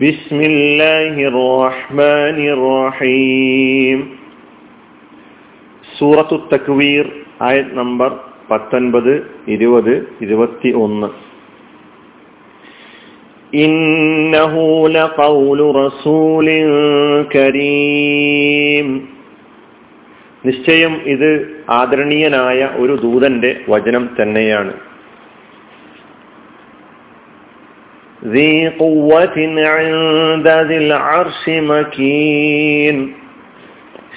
بسم الله الرحمن الرحيم സൂറത്തു തക്വീർ ആയത് നമ്പർ പത്തൊൻപത് ഇരുപത് ഇരുപത്തി ഒന്ന് إنه لقول رسول كريم നിശ്ചയം ഇത് ആദരണീയനായ ഒരു ദൂതന്റെ വചനം തന്നെയാണ് ذي قوة عند ذي العرش مكين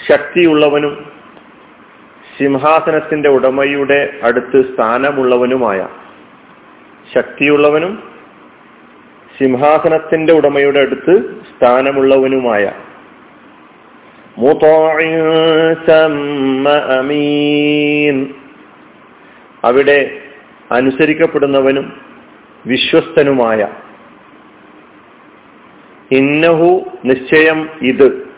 ശക്തിയുള്ളവനും സിംഹാസനത്തിന്റെ ഉടമയുടെ അടുത്ത് സ്ഥാനമുള്ളവനുമായ ശക്തിയുള്ളവനും സിംഹാസനത്തിന്റെ ഉടമയുടെ അടുത്ത് സ്ഥാനമുള്ളവനുമായ അമീൻ അവിടെ അനുസരിക്കപ്പെടുന്നവനും വിശ്വസ്തനുമായ ഇന്നഹു നിശ്ചയം ഇത്.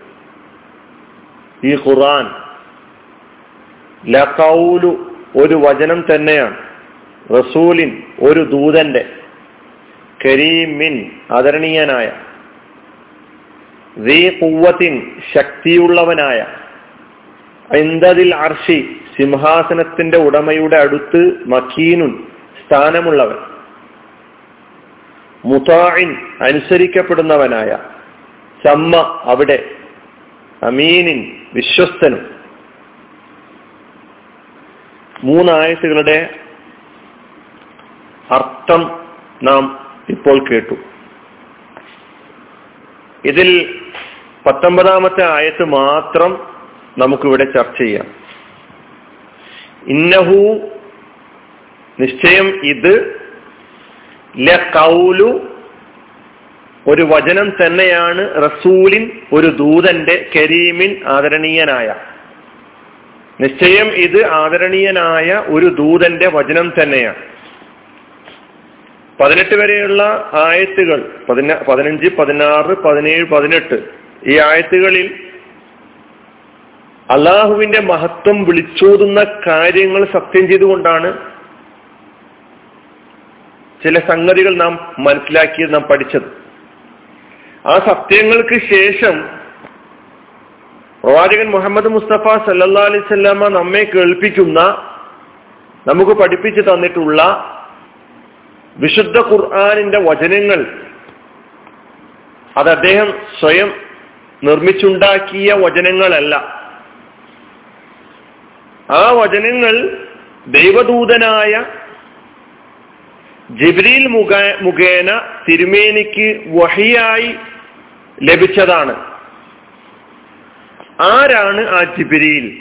ഈ ഖുറാൻ ലഖൗലു ഒരു വചനം തന്നെയാണ്. റസൂലിൻ ഒരു ദൂതന്റെ കരീമിൻ ആദരണീയനായ കുവ്വത്തിൻ ശക്തിയുള്ളവനായ എന്തതിൽ അർഷി സിംഹാസനത്തിന്റെ ഉടമയുടെ അടുത്ത് മക്കീനുൻ സ്ഥാനമുള്ളവൻ. മുതായിൻ അനുസരിക്കപ്പെടുന്നവനായ. സമ്മ അവിടെ. അമീനിൻ വിശ്വസ്തനും. മൂന്നായത്തുകളുടെ അർത്ഥം നാം ഇപ്പോൾ കേട്ടു. ഇതിൽ പത്തൊമ്പതാമത്തെ ആയത്ത് മാത്രം നമുക്കിവിടെ ചർച്ച ചെയ്യാം. ഇന്നഹു നിശ്ചയം ഇത് ഒരു വചനം തന്നെയാണ് റസൂലിൻ ഒരു ദൂതന്റെ കരീമിൻ ആദരണീയനായ. നിശ്ചയം ഇത് ആദരണീയനായ ഒരു ദൂതന്റെ വചനം തന്നെയാണ്. പതിനെട്ട് വരെയുള്ള ആയത്തുകൾ പതിന പതിനഞ്ച് പതിനാറ് പതിനേഴ് പതിനെട്ട് ഈ ആയത്തുകളിൽ അള്ളാഹുവിന്റെ മഹത്വം വിളിച്ചോതുന്ന കാര്യങ്ങൾ സത്യം ചെയ്തുകൊണ്ടാണ് ചില സംഗതികൾ നാം മനസ്സിലാക്കിയത് നാം പഠിച്ചത്. ആ സത്യങ്ങൾക്ക് ശേഷം പ്രവാചകൻ മുഹമ്മദ് മുസ്തഫ സല്ലാ അലൈവല്ലാമ നമ്മെ കേൾപ്പിക്കുന്ന നമുക്ക് പഠിപ്പിച്ചു തന്നിട്ടുള്ള വിശുദ്ധ ഖുർആാനിന്റെ വചനങ്ങൾ അത് അദ്ദേഹം സ്വയം നിർമ്മിച്ചുണ്ടാക്കിയ വചനങ്ങളല്ല. ആ വചനങ്ങൾ ദൈവദൂതനായ ജിബ്രീൽ മുഖ മുഖേന തിരുമേനിക്ക് വഹിയായി ലഭിച്ചതാണ്. ആരാണ് ആ ജിബ്രീൽ?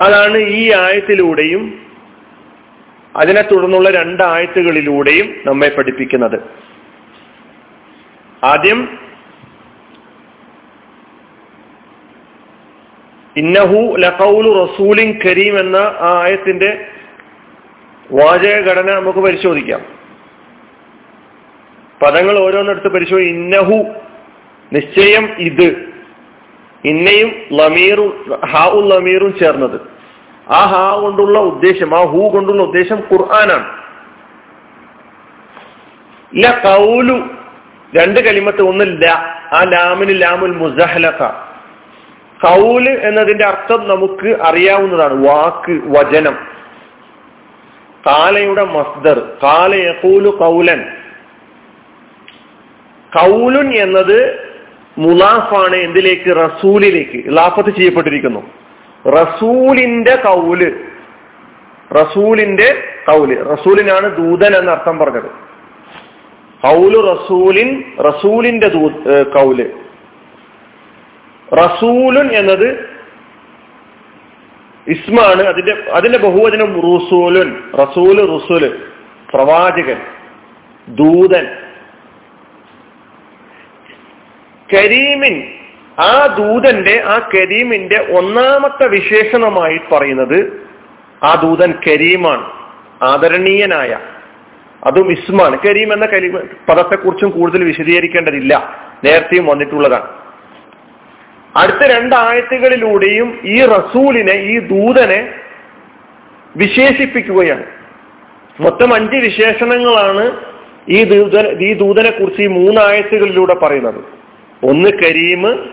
അതാണ് ഈ ആയത്തിലൂടെയും അതിനെ തുടർന്നുള്ള രണ്ട് രണ്ടായത്തുകളിലൂടെയും നമ്മെ പഠിപ്പിക്കുന്നത്. ആദ്യം ഇന്നഹു ലഖൗലു റസൂലിൻ കരീം എന്ന ആ ആയത്തിന്റെ വാചക ഘടന നമുക്ക് പരിശോധിക്കാം. പദങ്ങൾ ഓരോന്നെടുത്ത് പരിശോധി ഇന്നഹു. നിശ്ചയം ഇത്. ഇന്നയും ലമീറും ഹാവും ലമീറും ചേർന്നത്. ആ ഹാ കൊണ്ടുള്ള ഉദ്ദേശം ആ ഹൂ കൊണ്ടുള്ള ഉദ്ദേശം ഖുർആനാണ്. ല കൗലു. രണ്ട് കലിമത്ത് ഒന്ന് ല. ആ ലാമിന് ലാമുൽ മുസഹലഖ കൗൽ എന്നതിന്റെ അർത്ഥം നമുക്ക് അറിയാവുന്നതാണ്. വാക്ക് വചനം. കാലയുടെ മസ്ദർ കാല യഖൂലു കൗലൻ കൗലുൻ എന്നത് മുലാഫാണ് എന്തിലേക്ക്? റസൂലിലേക്ക് ഇലാഫത്ത് ചെയ്യപ്പെട്ടിരിക്കുന്നു. റസൂലിന്റെ കൗൽ റസൂലിന്റെ കൗൽ റസൂലിനാണ് ദൂതൻ എന്ന അർത്ഥം പറഞ്ഞത്. കൗലു റസൂലിൻ റസൂലിന്റെ കൗൽ റസൂലുൻ എന്നത് ഇസ്മാണ് അതിന്റെ അതിന്റെ ബഹുവചനം റുസൂലുൻ റസൂൽ റുസൂൽ പ്രവാചകൻ ദൂതൻ. കരീമിൻ ആ ദൂതന്റെ ആ കരീമിന്റെ ഒന്നാമത്തെ വിശേഷണമായി പറയുന്നത് ആ ദൂതൻ കരീമാണ് ആദരണീയനായ അതും ഇസ്മാണ്. കരീം എന്ന കരീം പദത്തെക്കുറിച്ചും കൂടുതൽ വിശദീകരിക്കേണ്ടതില്ല. നേരത്തെയും വന്നിട്ടുള്ളതാണ്. അടുത്ത രണ്ടായത്തുകളിലൂടെയും ഈ റസൂലിനെ ഈ ദൂതനെ വിശേഷിപ്പിക്കുകയാണ്. മൊത്തം അഞ്ച് വിശേഷണങ്ങളാണ് ഈ ദൂതന ഈ ദൂതനെ കുറിച്ച് ഈ മൂന്നായത്തുകളിലൂടെ പറയുന്നത്. ഒന്ന് കരീം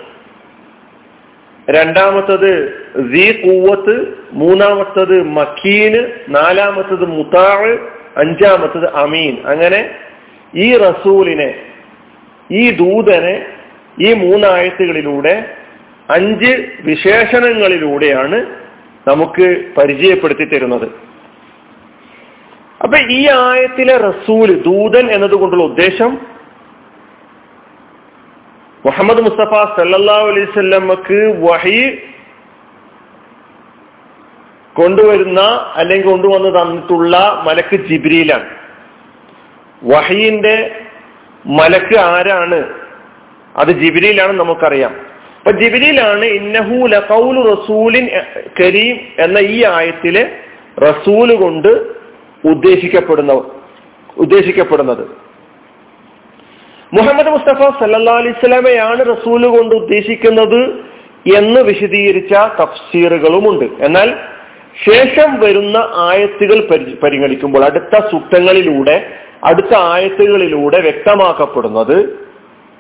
രണ്ടാമത്തത് സി കൂവത്ത് മൂന്നാമത്തത് മക്കീന് നാലാമത്തത് മുത്താഴ് അഞ്ചാമത്തത് അമീൻ. അങ്ങനെ ഈ റസൂലിനെ ഈ ദൂതനെ ഈ മൂന്നായത്തുകളിലൂടെ അഞ്ച് വിശേഷണങ്ങളിലൂടെയാണ് നമുക്ക് പരിചയപ്പെടുത്തി തരുന്നത്. അപ്പൊ ഈ ആയത്തിലെ റസൂൽ ദൂതൻ എന്നതുകൊണ്ടുള്ള ഉദ്ദേശം മുഹമ്മദ് മുസ്തഫ സല്ലാ അലൈവല്ലമ്മക്ക് വഹി കൊണ്ടുവരുന്ന അല്ലെങ്കിൽ കൊണ്ടുവന്ന് തന്നിട്ടുള്ള മലക്ക് ജിബ്രിയിലാണ് വഹീന്റെ മലക്ക് ആരാണ്? അത് ജിബ്രിയിലാണ് നമുക്കറിയാം. അപ്പൊ ജിബിലിയിലാണ് ഇന്നഹു ലഖൗലു റസൂലിൻ കരീം എന്ന ഈ ആയത്തിലെ റസൂൽ കൊണ്ട് ഉദ്ദേശിക്കപ്പെടുന്ന ഉദ്ദേശിക്കപ്പെടുന്നത്. മുഹമ്മദ് മുസ്തഫ സല്ലാ അലൈസ്ലാമയാണ് റസൂൽ കൊണ്ട് ഉദ്ദേശിക്കുന്നത് എന്ന് വിശദീകരിച്ച തഫ്സീറുകളുമുണ്ട്. എന്നാൽ ശേഷം വരുന്ന ആയത്തുകൾ പരിഗണിക്കുമ്പോൾ അടുത്ത സൂക്തങ്ങളിലൂടെ അടുത്ത ആയത്തുകളിലൂടെ വ്യക്തമാക്കപ്പെടുന്നത്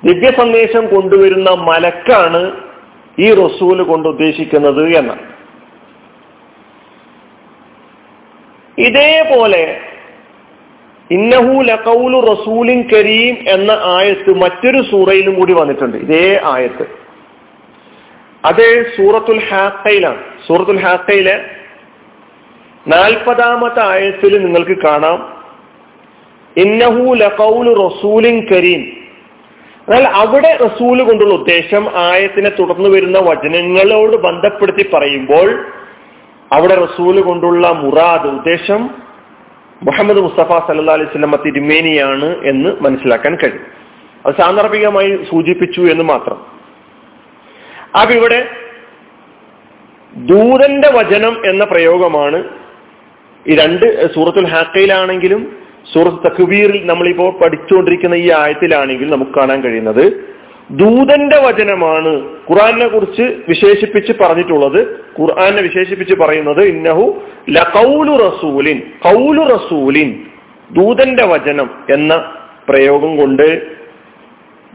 ദിവ്യ സന്ദേശം കൊണ്ടുവരുന്ന മലക്കാണ് ഈ റസൂൽ കൊണ്ട് ഉദ്ദേശിക്കുന്നത് എന്ന്. ഇതേപോലെ ഇന്നഹു ലഖൗലു റസൂലിൻ കരീം എന്ന ആയത്ത് മറ്റൊരു സൂറയിലും കൂടി വന്നിട്ടുണ്ട്. ഇതേ ആയത്ത്. അത് സൂറത്തുൽ ഹാക്കയിലാണ് സൂറത്തുൽ ഹാക്കയിലെ നാൽപ്പതാമത്തെ ആയത്തിൽ നിങ്ങൾക്ക് കാണാം. ഇന്നഹു ലഖൗലു റസൂലിൻ കരീം. എന്നാൽ അവിടെ റസൂൽ കൊണ്ടുള്ള ഉദ്ദേശം ആയത്തിനെ തുടർന്ന് വരുന്ന വചനങ്ങളോട് ബന്ധപ്പെടുത്തി പറയുമ്പോൾ അവിടെ റസൂൽ കൊണ്ടുള്ള മുറാദ് ഉദ്ദേശം മുഹമ്മദ് മുസ്തഫ സല്ലാ അലൈഹി സ്വലമ തിരുമേനിയാണ് എന്ന് മനസ്സിലാക്കാൻ കഴിയും. അത് സാന്ദർഭികമായി സൂചിപ്പിച്ചു എന്ന് മാത്രം. അപ്പൊ ഇവിടെ ദൂതന്റെ വചനം എന്ന പ്രയോഗമാണ് ഈ രണ്ട് സൂറത്തുൽ ഹാക്കയിലാണെങ്കിലും സൂറത്ത് തക്ബീറിൽ നമ്മളിപ്പോൾ പഠിച്ചുകൊണ്ടിരിക്കുന്ന ഈ ആയത്തിലാണെങ്കിൽ നമുക്ക് കാണാൻ കഴിയുന്നത് ദൂതന്റെ വചനമാണ് ഖുറാനെ കുറിച്ച് വിശേഷിപ്പിച്ച് പറഞ്ഞിട്ടുള്ളത്. ഖുർആനെ വിശേഷിപ്പിച്ച് പറയുന്നത് ഇന്നഹു ലഖൗലു റസൂലിൻ കൗലു റസൂലിൻ ദൂതന്റെ വചനം എന്ന പ്രയോഗം കൊണ്ട്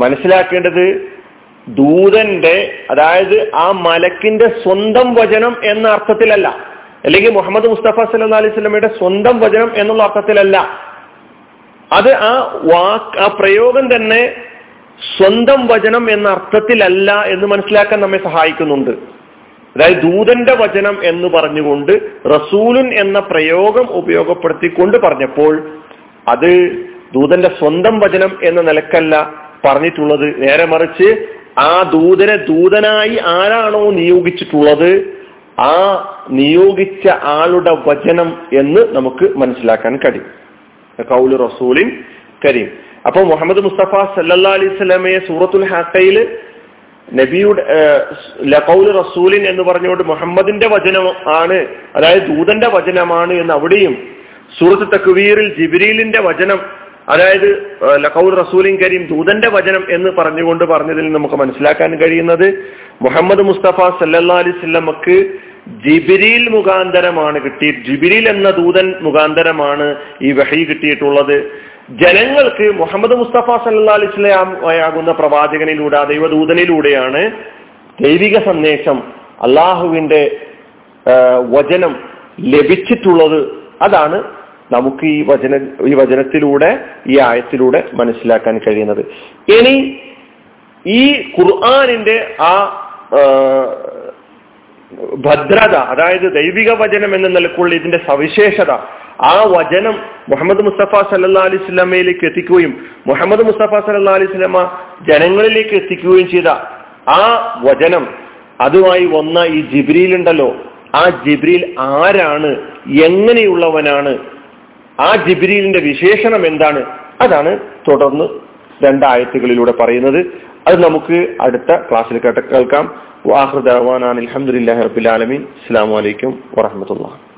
മനസ്സിലാക്കേണ്ടത് ദൂതന്റെ അതായത് ആ മലക്കിന്റെ സ്വന്തം വചനം എന്ന അർത്ഥത്തിലല്ല. അല്ലെങ്കിൽ മുഹമ്മദ് മുസ്തഫ സല്ലാ അലൈഹി സ്വലമയുടെ സ്വന്തം വചനം എന്നുള്ള അർത്ഥത്തിലല്ല. അത് ആ വാക്ക് ആ പ്രയോഗം തന്നെ സ്വന്തം വചനം എന്ന അർത്ഥത്തിലല്ല എന്ന് മനസ്സിലാക്കാൻ നമ്മെ സഹായിക്കുന്നുണ്ട്. അതായത് ദൂതന്റെ വചനം എന്ന് പറഞ്ഞുകൊണ്ട് റസൂലുൻ എന്ന പ്രയോഗം ഉപയോഗപ്പെടുത്തിക്കൊണ്ട് പറഞ്ഞപ്പോൾ അത് ദൂതന്റെ സ്വന്തം വചനം എന്ന നിലക്കല്ല പറഞ്ഞിട്ടുള്ളത്. നേരെ മറിച്ച് ആ ദൂതനെ ദൂതനായി ആരാണോ നിയോഗിച്ചിട്ടുള്ളത് ആ നിയോഗിച്ച ആളുടെ വചനം എന്ന് നമുക്ക് മനസ്സിലാക്കാൻ കഴിയും. റസൂലിൻ കരീം. അപ്പോൾ മുഹമ്മദ് മുസ്തഫ സല്ലാ അലൈഹി സ്വലമയെ സൂറത്തുൽ ഹാക്കയിൽ നബിയുടെ ലഖൗൽ റസൂലിൻ എന്ന് പറഞ്ഞുകൊണ്ട് മുഹമ്മദിന്റെ വചനം ആണ് അതായത് ദൂതന്റെ വചനമാണ് എന്ന് അവിടെയും സൂറത്ത് തക്വീറിൽ ജിബിരിലിന്റെ വചനം അതായത് ലഖൌൽ റസൂലിൻ കരീം ദൂതന്റെ വചനം എന്ന് പറഞ്ഞുകൊണ്ട് പറഞ്ഞതിൽ നമുക്ക് മനസ്സിലാക്കാൻ കഴിയുന്നത് മുഹമ്മദ് മുസ്തഫ സല്ലാ അലൈഹി സ്വലമക്ക് ജിബിരിൽ മുഖാന്തരമാണ് കിട്ടി ജിബിരിൽ എന്ന ദൂതൻ മുഖാന്തരമാണ് ഈ വഹി കിട്ടിയിട്ടുള്ളത്. ജനങ്ങൾക്ക് മുഹമ്മദ് മുസ്തഫ സല്ലാ അലിസ്ലാമാകുന്ന പ്രവാചകനിലൂടെ ദൈവദൂതനിലൂടെയാണ് ദൈവിക സന്ദേശം അള്ളാഹുവിന്റെ വചനം ലഭിച്ചിട്ടുള്ളത്. അതാണ് നമുക്ക് ഈ വചന ഈ വചനത്തിലൂടെ ഈ ആയത്തിലൂടെ മനസ്സിലാക്കാൻ കഴിയുന്നത്. ഇനി ഈ ഖുർആാനിന്റെ ആ ഭദ്രത അതായത് ദൈവിക വചനം എന്ന നിലക്കുള്ള ഇതിന്റെ സവിശേഷത ആ വചനം മുഹമ്മദ് മുസ്തഫ സല്ലാ അലൈഹി സ്വലമയിലേക്ക് എത്തിക്കുകയും മുഹമ്മദ് മുസ്തഫ സല്ലാ അലൈഹി സ്വലമ ജനങ്ങളിലേക്ക് എത്തിക്കുകയും ചെയ്ത ആ വചനം അതുമായി വന്ന ഈ ജിബ്രീൽ ഉണ്ടല്ലോ ആ ജിബ്രീൽ ആരാണ് എങ്ങനെയുള്ളവനാണ് ആ ജിബ്രീലിന്റെ വിശേഷണം എന്താണ് അതാണ് തുടർന്ന് രണ്ടായത്തുകളിലൂടെ പറയുന്നത്. അത് നമുക്ക് അടുത്ത ക്ലാസ്സിൽ കേൾക്കാം. വാഹൃദാൻ അലഹമുല്ലാ റബുലാലമീൻ അസ്സാം വലൈക്കും വാഹമത്തുള്ള